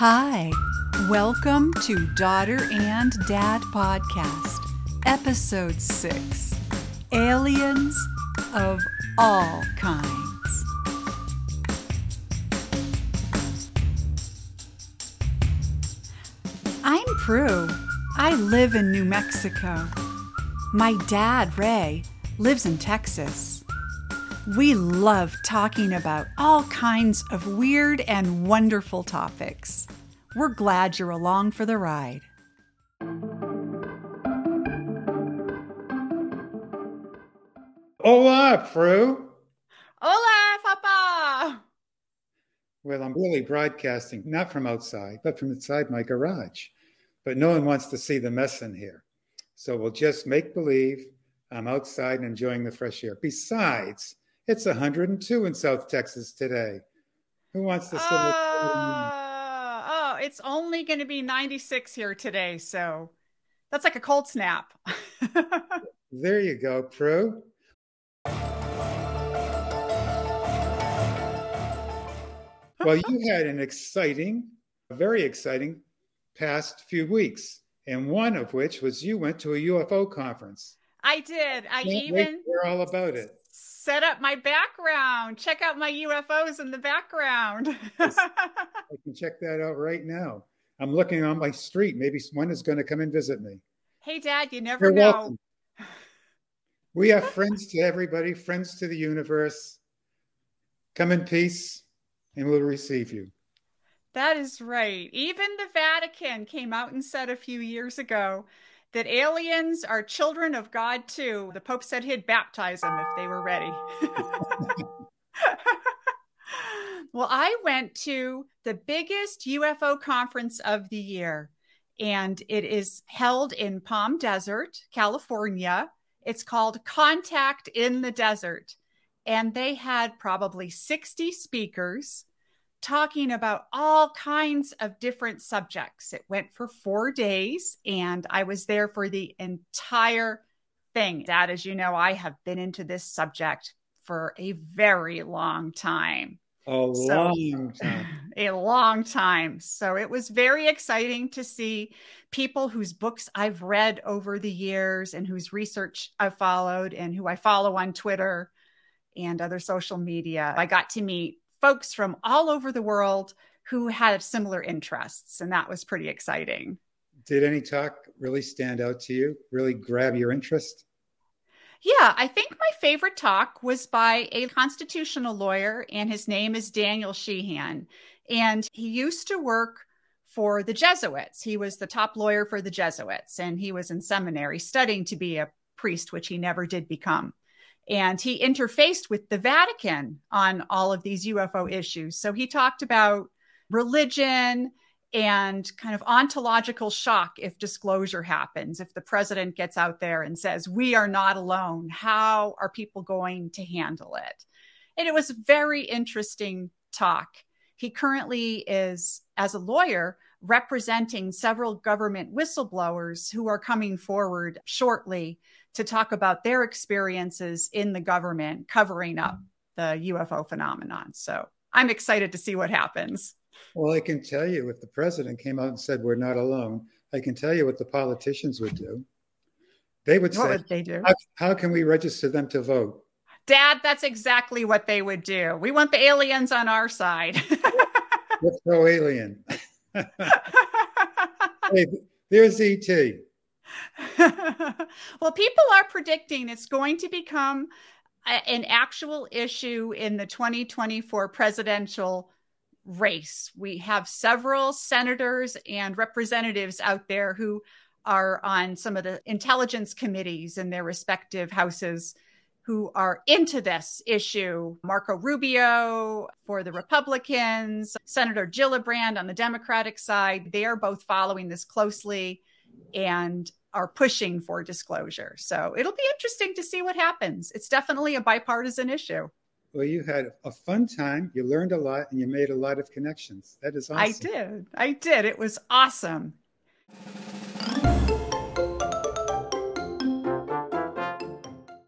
Hi, welcome to Daughter and Dad Podcast, Episode 6 Aliens of All Kinds. I'm Pru. I live in New Mexico. My dad, Ray, lives in Texas. We love talking about all kinds of weird and wonderful topics. We're glad you're along for the ride. Hola, Pru. Hola, Papa! Well, I'm really broadcasting not from outside, but from inside my garage. But no one wants to see the mess in here. So we'll just make believe I'm outside and enjoying the fresh air. Besides, it's 102 in South Texas today. Who wants to? Uh, oh, it's only going to be 96 here today. So that's like a cold snap. there you go, Pru. Well, you had an exciting, very exciting past few weeks, and one of which was you went to a UFO conference. I did. I Can't even hear all about it. Set up my background. Check out my UFOs in the background. I can check that out right now. I'm looking on my street. Maybe one is going to come and visit me. hey, Dad, you never You're know. welcome. We have friends to everybody, friends to the universe. Come in peace, and we'll receive you. That is right. Even the Vatican came out and said a few years ago that aliens are children of God too. The Pope said he'd baptize them if they were ready. well, I went to the biggest UFO conference of the year, and it is held in Palm Desert, California. It's called Contact in the Desert. And they had probably 60 speakers talking about all kinds of different subjects. It went for four days, and I was there for the entire thing. Dad, as you know, I have been into this subject for a very long time. A So- long time. A long time. So it was very exciting to see people whose books I've read over the years and whose research I've followed and who I follow on Twitter and other social media. I got to meet folks from all over the world who had similar interests, and that was pretty exciting. Did any talk really stand out to you? Really grab your interest? Yeah, I think my favorite talk was by a constitutional lawyer, and his name is Daniel Sheehan. And he used to work for the Jesuits. He was the top lawyer for the Jesuits, and he was in seminary studying to be a priest, which he never did become. And he interfaced with the Vatican on all of these UFO issues. So he talked about religion and kind of ontological shock if disclosure happens. If the president gets out there and says, We are not alone, how are people going to handle it? And it was a very interesting talk. He currently is, as a lawyer, representing several government whistleblowers who are coming forward shortly to talk about their experiences in the government covering up the UFO phenomenon. So I'm excited to see what happens. Well, I can tell you if the president came out and said we're not alone, I can tell you what the politicians would do. They would What say, would they do? how, how can we register them to vote? Dad, that's exactly what they would do. We want the aliens on our side. We're pro alien. hey, there's ET. well, people are predicting it's going to become a- an actual issue in the 2024 presidential race. We have several senators and representatives out there who are on some of the intelligence committees in their respective houses who are into this issue. Marco Rubio for the Republicans, Senator Gillibrand on the Democratic side. They are both following this closely and are pushing for disclosure. So it'll be interesting to see what happens. It's definitely a bipartisan issue. Well, you had a fun time. You learned a lot and you made a lot of connections. That is awesome. I did. I did. It was awesome.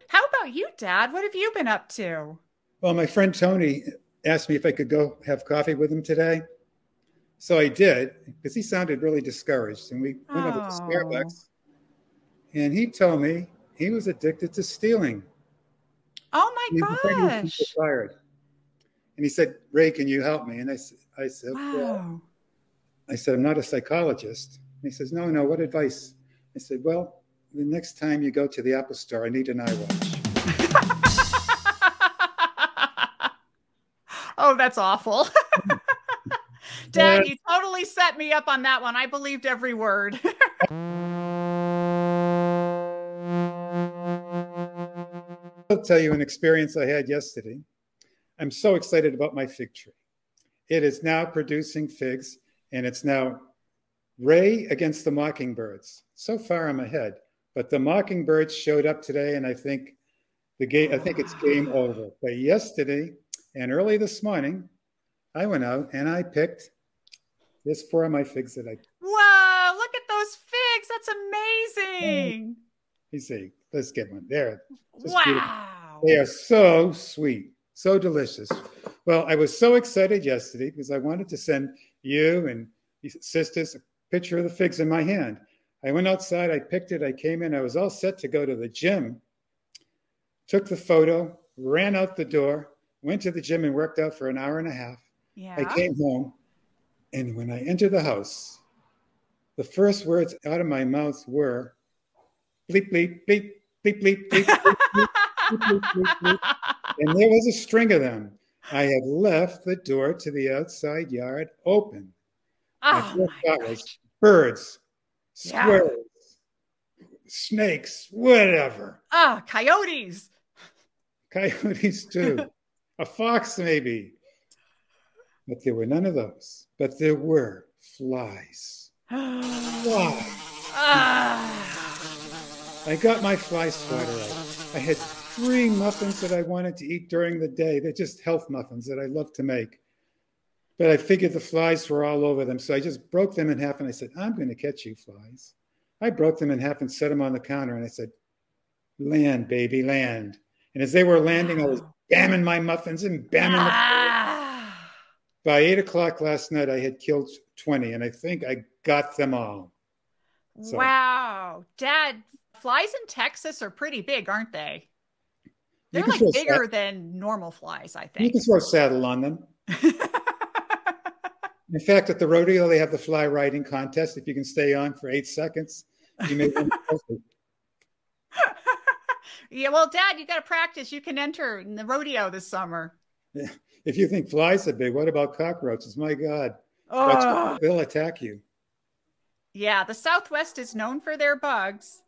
How about you, Dad? What have you been up to? Well, my friend Tony asked me if I could go have coffee with him today. So I did because he sounded really discouraged. And we went over to oh. Starbucks and he told me he was addicted to stealing. Oh my gosh. Fired. And he said, Ray, can you help me? And I, I said, wow. Well, I said, I'm not a psychologist. And he says, No, no, what advice? I said, Well, the next time you go to the Apple store, I need an iWatch. oh, that's awful. Dad, you totally set me up on that one. I believed every word. I'll tell you an experience I had yesterday. I'm so excited about my fig tree. It is now producing figs, and it's now Ray against the mockingbirds. So far, I'm ahead, but the mockingbirds showed up today, and I think the game. I think it's game over. But yesterday and early this morning, I went out and I picked this four of my figs that I. Wow! Look at those figs. That's amazing. You see, let's get one there. wow! They are so sweet, so delicious. Well, I was so excited yesterday because I wanted to send you and sisters a picture of the figs in my hand. I went outside, I picked it, I came in, I was all set to go to the gym, took the photo, ran out the door, went to the gym and worked out for an hour and a half. Yeah. I came home, and when I entered the house, the first words out of my mouth were bleep, bleep, bleep, bleep, bleep, bleep, bleep, bleep, bleep, bleep, and there was a string of them. I had left the door to the outside yard open. Oh, my thought was birds, squirrels, yeah. snakes, whatever. Ah, coyotes. Coyotes too. a fox maybe. But there were none of those. But there were flies. flies. Ah. I got my fly swatter out. I had three muffins that I wanted to eat during the day. They're just health muffins that I love to make. But I figured the flies were all over them. So I just broke them in half and I said, I'm going to catch you flies. I broke them in half and set them on the counter and I said, Land, baby, land. And as they were landing, I was bamming my muffins and bamming ah. the. By eight o'clock last night, I had killed 20 and I think I got them all. So. Wow. Dad, flies in Texas are pretty big, aren't they? They're like bigger than normal flies, I think. You can throw a saddle on them. in fact, at the rodeo, they have the fly riding contest. If you can stay on for eight seconds, you may win. yeah, well, Dad, you got to practice. You can enter in the rodeo this summer. Yeah. If you think flies are big, what about cockroaches? My God, oh. they'll attack you. Yeah, the Southwest is known for their bugs.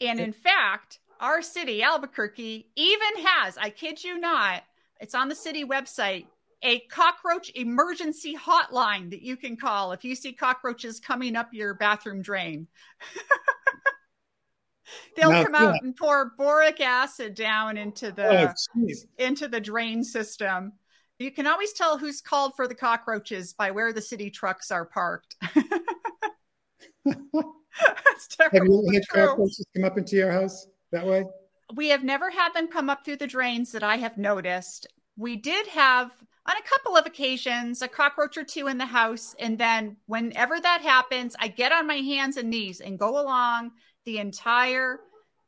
And in fact, our city, Albuquerque, even has, I kid you not, it's on the city website, a cockroach emergency hotline that you can call if you see cockroaches coming up your bathroom drain. They'll now, come out yeah. and pour boric acid down into the oh, into the drain system. You can always tell who's called for the cockroaches by where the city trucks are parked. terrible. Have you had cockroaches come up into your house that way? We have never had them come up through the drains that I have noticed. We did have on a couple of occasions a cockroach or two in the house. And then whenever that happens, I get on my hands and knees and go along the entire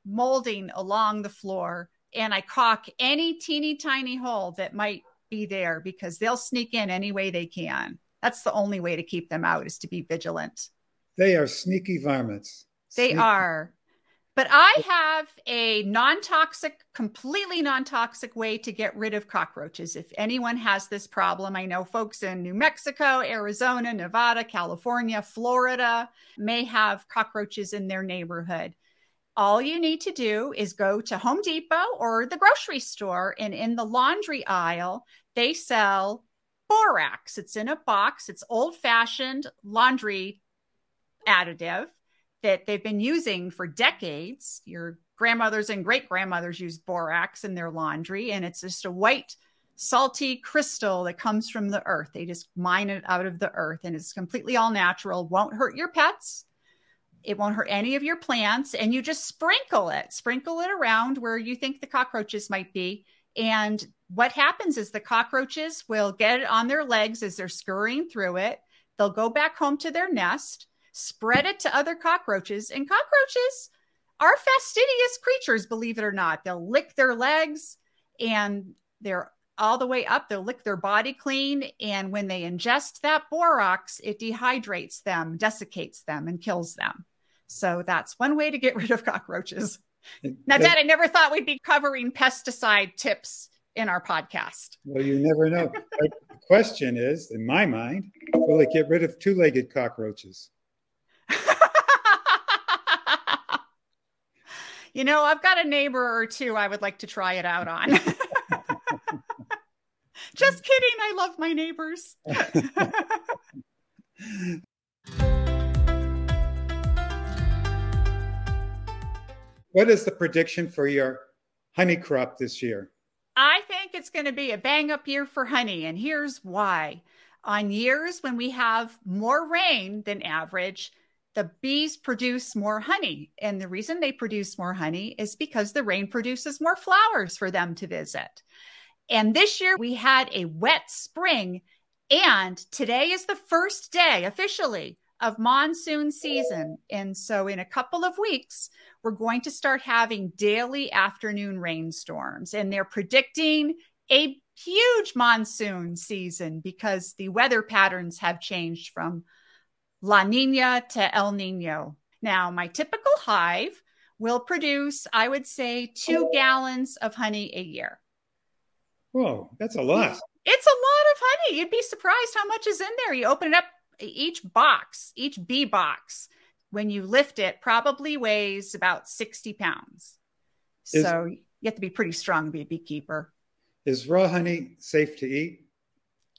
molding along the floor and I caulk any teeny tiny hole that might be there because they'll sneak in any way they can. That's the only way to keep them out is to be vigilant. They are sneaky varmints. They sneaky. are. But I have a non toxic, completely non toxic way to get rid of cockroaches. If anyone has this problem, I know folks in New Mexico, Arizona, Nevada, California, Florida may have cockroaches in their neighborhood. All you need to do is go to Home Depot or the grocery store, and in the laundry aisle, they sell borax. It's in a box, it's old fashioned laundry additive that they've been using for decades. Your grandmothers and great grandmothers used borax in their laundry, and it's just a white, salty crystal that comes from the earth. They just mine it out of the earth, and it's completely all natural, won't hurt your pets. It won't hurt any of your plants, and you just sprinkle it, sprinkle it around where you think the cockroaches might be. And what happens is the cockroaches will get it on their legs as they're scurrying through it they'll go back home to their nest, spread it to other cockroaches, and cockroaches are fastidious creatures, believe it or not. They'll lick their legs and they're all the way up. They'll lick their body clean. And when they ingest that borax, it dehydrates them, desiccates them, and kills them. So that's one way to get rid of cockroaches. Now, Dad, I never thought we'd be covering pesticide tips in our podcast. Well, you never know. the question is, in my mind, will it get rid of two legged cockroaches? You know, I've got a neighbor or two I would like to try it out on. Just kidding. I love my neighbors. what is the prediction for your honey crop this year? I think it's going to be a bang up year for honey. And here's why. On years when we have more rain than average, the bees produce more honey. And the reason they produce more honey is because the rain produces more flowers for them to visit. And this year we had a wet spring. And today is the first day officially of monsoon season. And so, in a couple of weeks, we're going to start having daily afternoon rainstorms. And they're predicting a huge monsoon season because the weather patterns have changed from La Nina to El Nino. Now, my typical hive will produce, I would say, two gallons of honey a year. Whoa, that's a lot. It's a lot of honey. You'd be surprised how much is in there. You open it up, each box, each bee box, when you lift it, probably weighs about 60 pounds. Is, so you have to be pretty strong to be a beekeeper. Is raw honey safe to eat?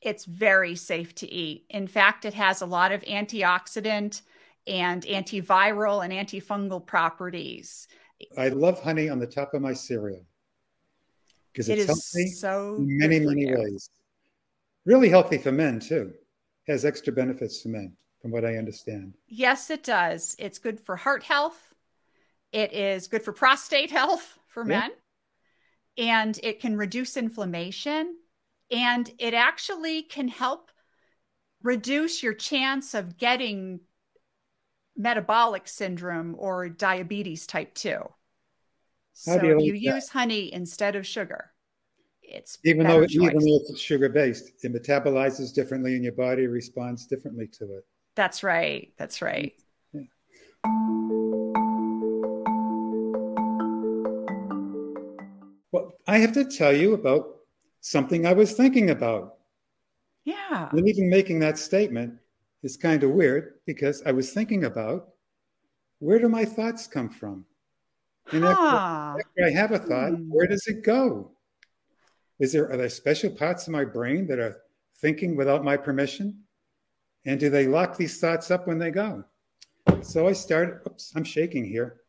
It's very safe to eat. In fact, it has a lot of antioxidant and antiviral and antifungal properties. I love honey on the top of my cereal because it's it healthy so in many, many you. ways. Really healthy for men too has extra benefits for men, from what I understand. Yes, it does. It's good for heart health. It is good for prostate health for yeah. men. And it can reduce inflammation. And it actually can help reduce your chance of getting metabolic syndrome or diabetes type 2. So if you use honey instead of sugar, it's even though choice. even though it's sugar based, it metabolizes differently, and your body responds differently to it. That's right. That's right. Yeah. Well, I have to tell you about something I was thinking about. Yeah. And even making that statement is kind of weird because I was thinking about where do my thoughts come from? And huh. after, after, I have a thought, hmm. where does it go? Is there are there special parts of my brain that are thinking without my permission? And do they lock these thoughts up when they go? So I started. Oops, I'm shaking here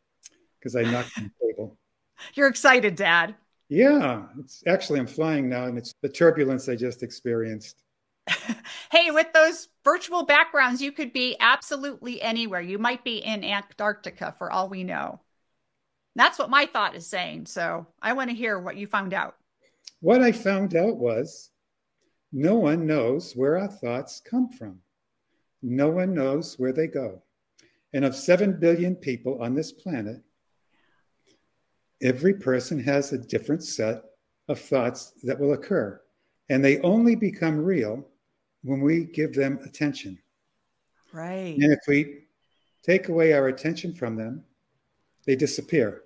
because I knocked on the table. You're excited, Dad. Yeah, it's actually I'm flying now, and it's the turbulence I just experienced. hey, with those virtual backgrounds, you could be absolutely anywhere. You might be in Antarctica for all we know. That's what my thought is saying. So I want to hear what you found out. What I found out was no one knows where our thoughts come from. No one knows where they go. And of 7 billion people on this planet, every person has a different set of thoughts that will occur. And they only become real when we give them attention. Right. And if we take away our attention from them, they disappear.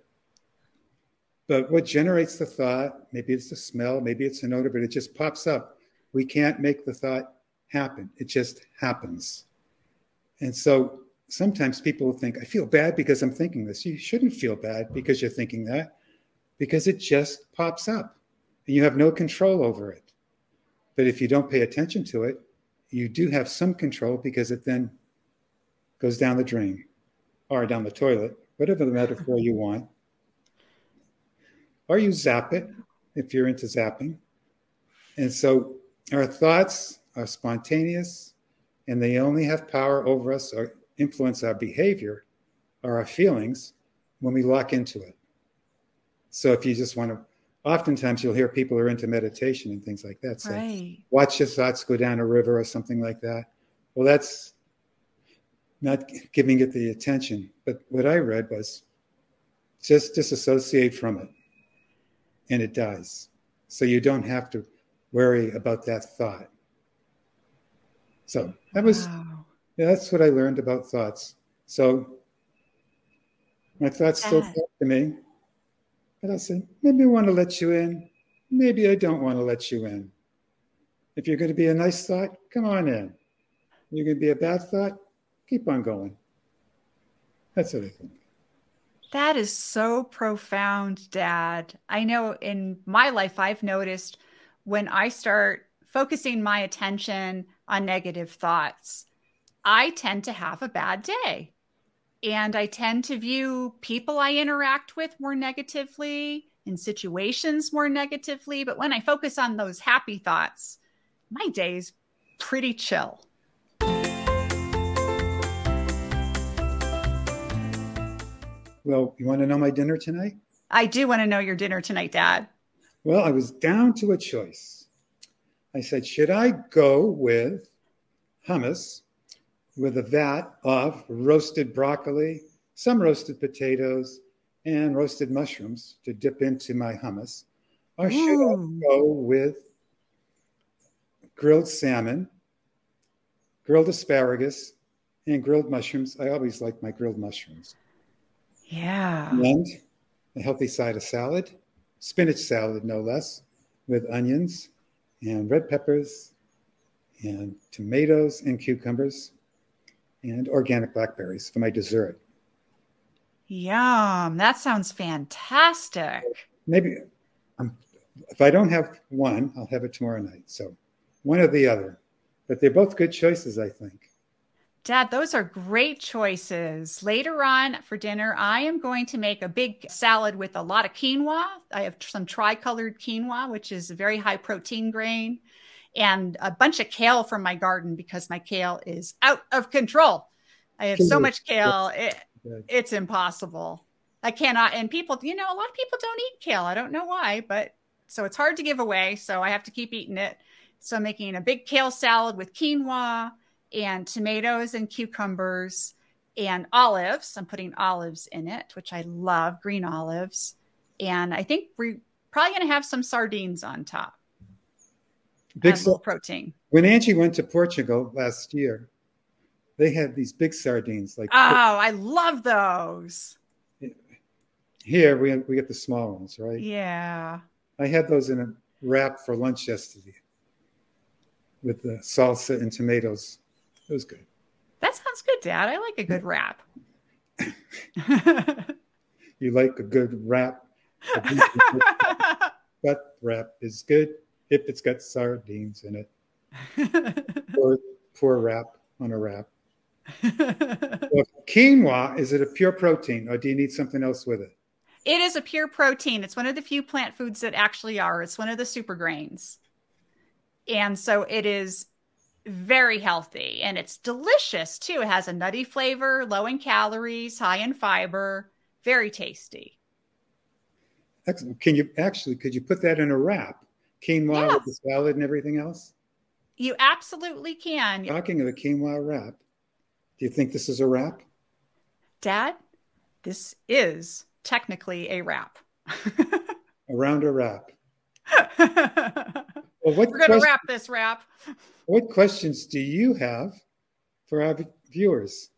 But what generates the thought, maybe it's a smell, maybe it's an odor, but it just pops up. We can't make the thought happen. It just happens. And so sometimes people think, I feel bad because I'm thinking this. You shouldn't feel bad because you're thinking that, because it just pops up and you have no control over it. But if you don't pay attention to it, you do have some control because it then goes down the drain or down the toilet, whatever the metaphor you want or you zap it if you're into zapping. And so our thoughts are spontaneous and they only have power over us or influence our behavior or our feelings when we lock into it. So if you just want to, oftentimes you'll hear people are into meditation and things like that. So right. watch your thoughts go down a river or something like that. well, that's not giving it the attention. But what I read was just disassociate from it and it dies. So you don't have to worry about that thought. So that was wow. Yeah, that's what I learned about thoughts. So my thoughts still talk to me, but I say, maybe I want to let you in, maybe I don't want to let you in. If you're going to be a nice thought, come on in. You're going to be a bad thought, keep on going. That's what I think. That is so profound, Dad. I know in my life, I've noticed when I start focusing my attention on negative thoughts, I tend to have a bad day. And I tend to view people I interact with more negatively, in situations more negatively. But when I focus on those happy thoughts, my day's pretty chill. Well, you want to know my dinner tonight? I do want to know your dinner tonight, Dad. Well, I was down to a choice. I said, should I go with hummus with a vat of roasted broccoli, some roasted potatoes, and roasted mushrooms to dip into my hummus? Or should mm. I go with grilled salmon, grilled asparagus, and grilled mushrooms? I always like my grilled mushrooms. Yeah. And a healthy side of salad, spinach salad, no less, with onions and red peppers and tomatoes and cucumbers and organic blackberries for my dessert. Yum. That sounds fantastic. Maybe um, if I don't have one, I'll have it tomorrow night. So one or the other. But they're both good choices, I think. Dad, those are great choices. Later on for dinner, I am going to make a big salad with a lot of quinoa. I have some tricolored quinoa, which is a very high protein grain, and a bunch of kale from my garden because my kale is out of control. I have so much kale, it, it's impossible. I cannot, and people, you know, a lot of people don't eat kale. I don't know why, but so it's hard to give away. So I have to keep eating it. So I'm making a big kale salad with quinoa and tomatoes and cucumbers and olives. I'm putting olives in it, which I love, green olives. And I think we're probably going to have some sardines on top. Big so- protein. When Angie went to Portugal last year, they had these big sardines. Like oh, I love those. Here we we get the small ones, right? Yeah. I had those in a wrap for lunch yesterday with the salsa and tomatoes. It was good. That sounds good, Dad. I like a good wrap. you like a good wrap? but wrap is good if it's got sardines in it. or poor wrap on a wrap. well, quinoa, is it a pure protein or do you need something else with it? It is a pure protein. It's one of the few plant foods that actually are. It's one of the super grains. And so it is very healthy and it's delicious too. It has a nutty flavor, low in calories, high in fiber, very tasty. Excellent. Can you actually could you put that in a wrap? Quinoa yes. with the salad and everything else? You absolutely can. Talking of a quinoa wrap, do you think this is a wrap? Dad, this is technically a wrap. Around a wrap. well, We're going to wrap this wrap. What questions do you have for our viewers?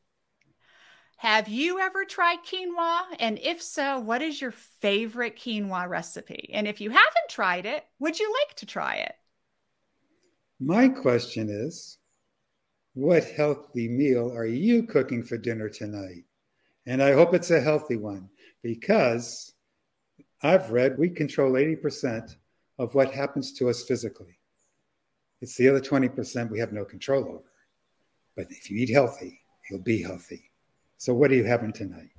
Have you ever tried quinoa? And if so, what is your favorite quinoa recipe? And if you haven't tried it, would you like to try it? My question is what healthy meal are you cooking for dinner tonight? And I hope it's a healthy one because I've read we control 80% of what happens to us physically. It's the other 20% we have no control over. But if you eat healthy, you'll be healthy. So, what are you having tonight?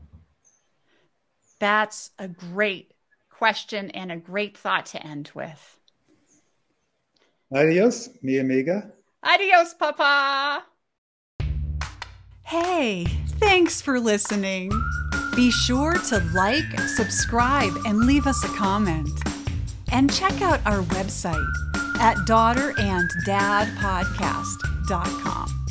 That's a great question and a great thought to end with. Adios, mi amiga. Adios, Papa. Hey, thanks for listening. Be sure to like, subscribe, and leave us a comment. And check out our website at daughteranddadpodcast.com.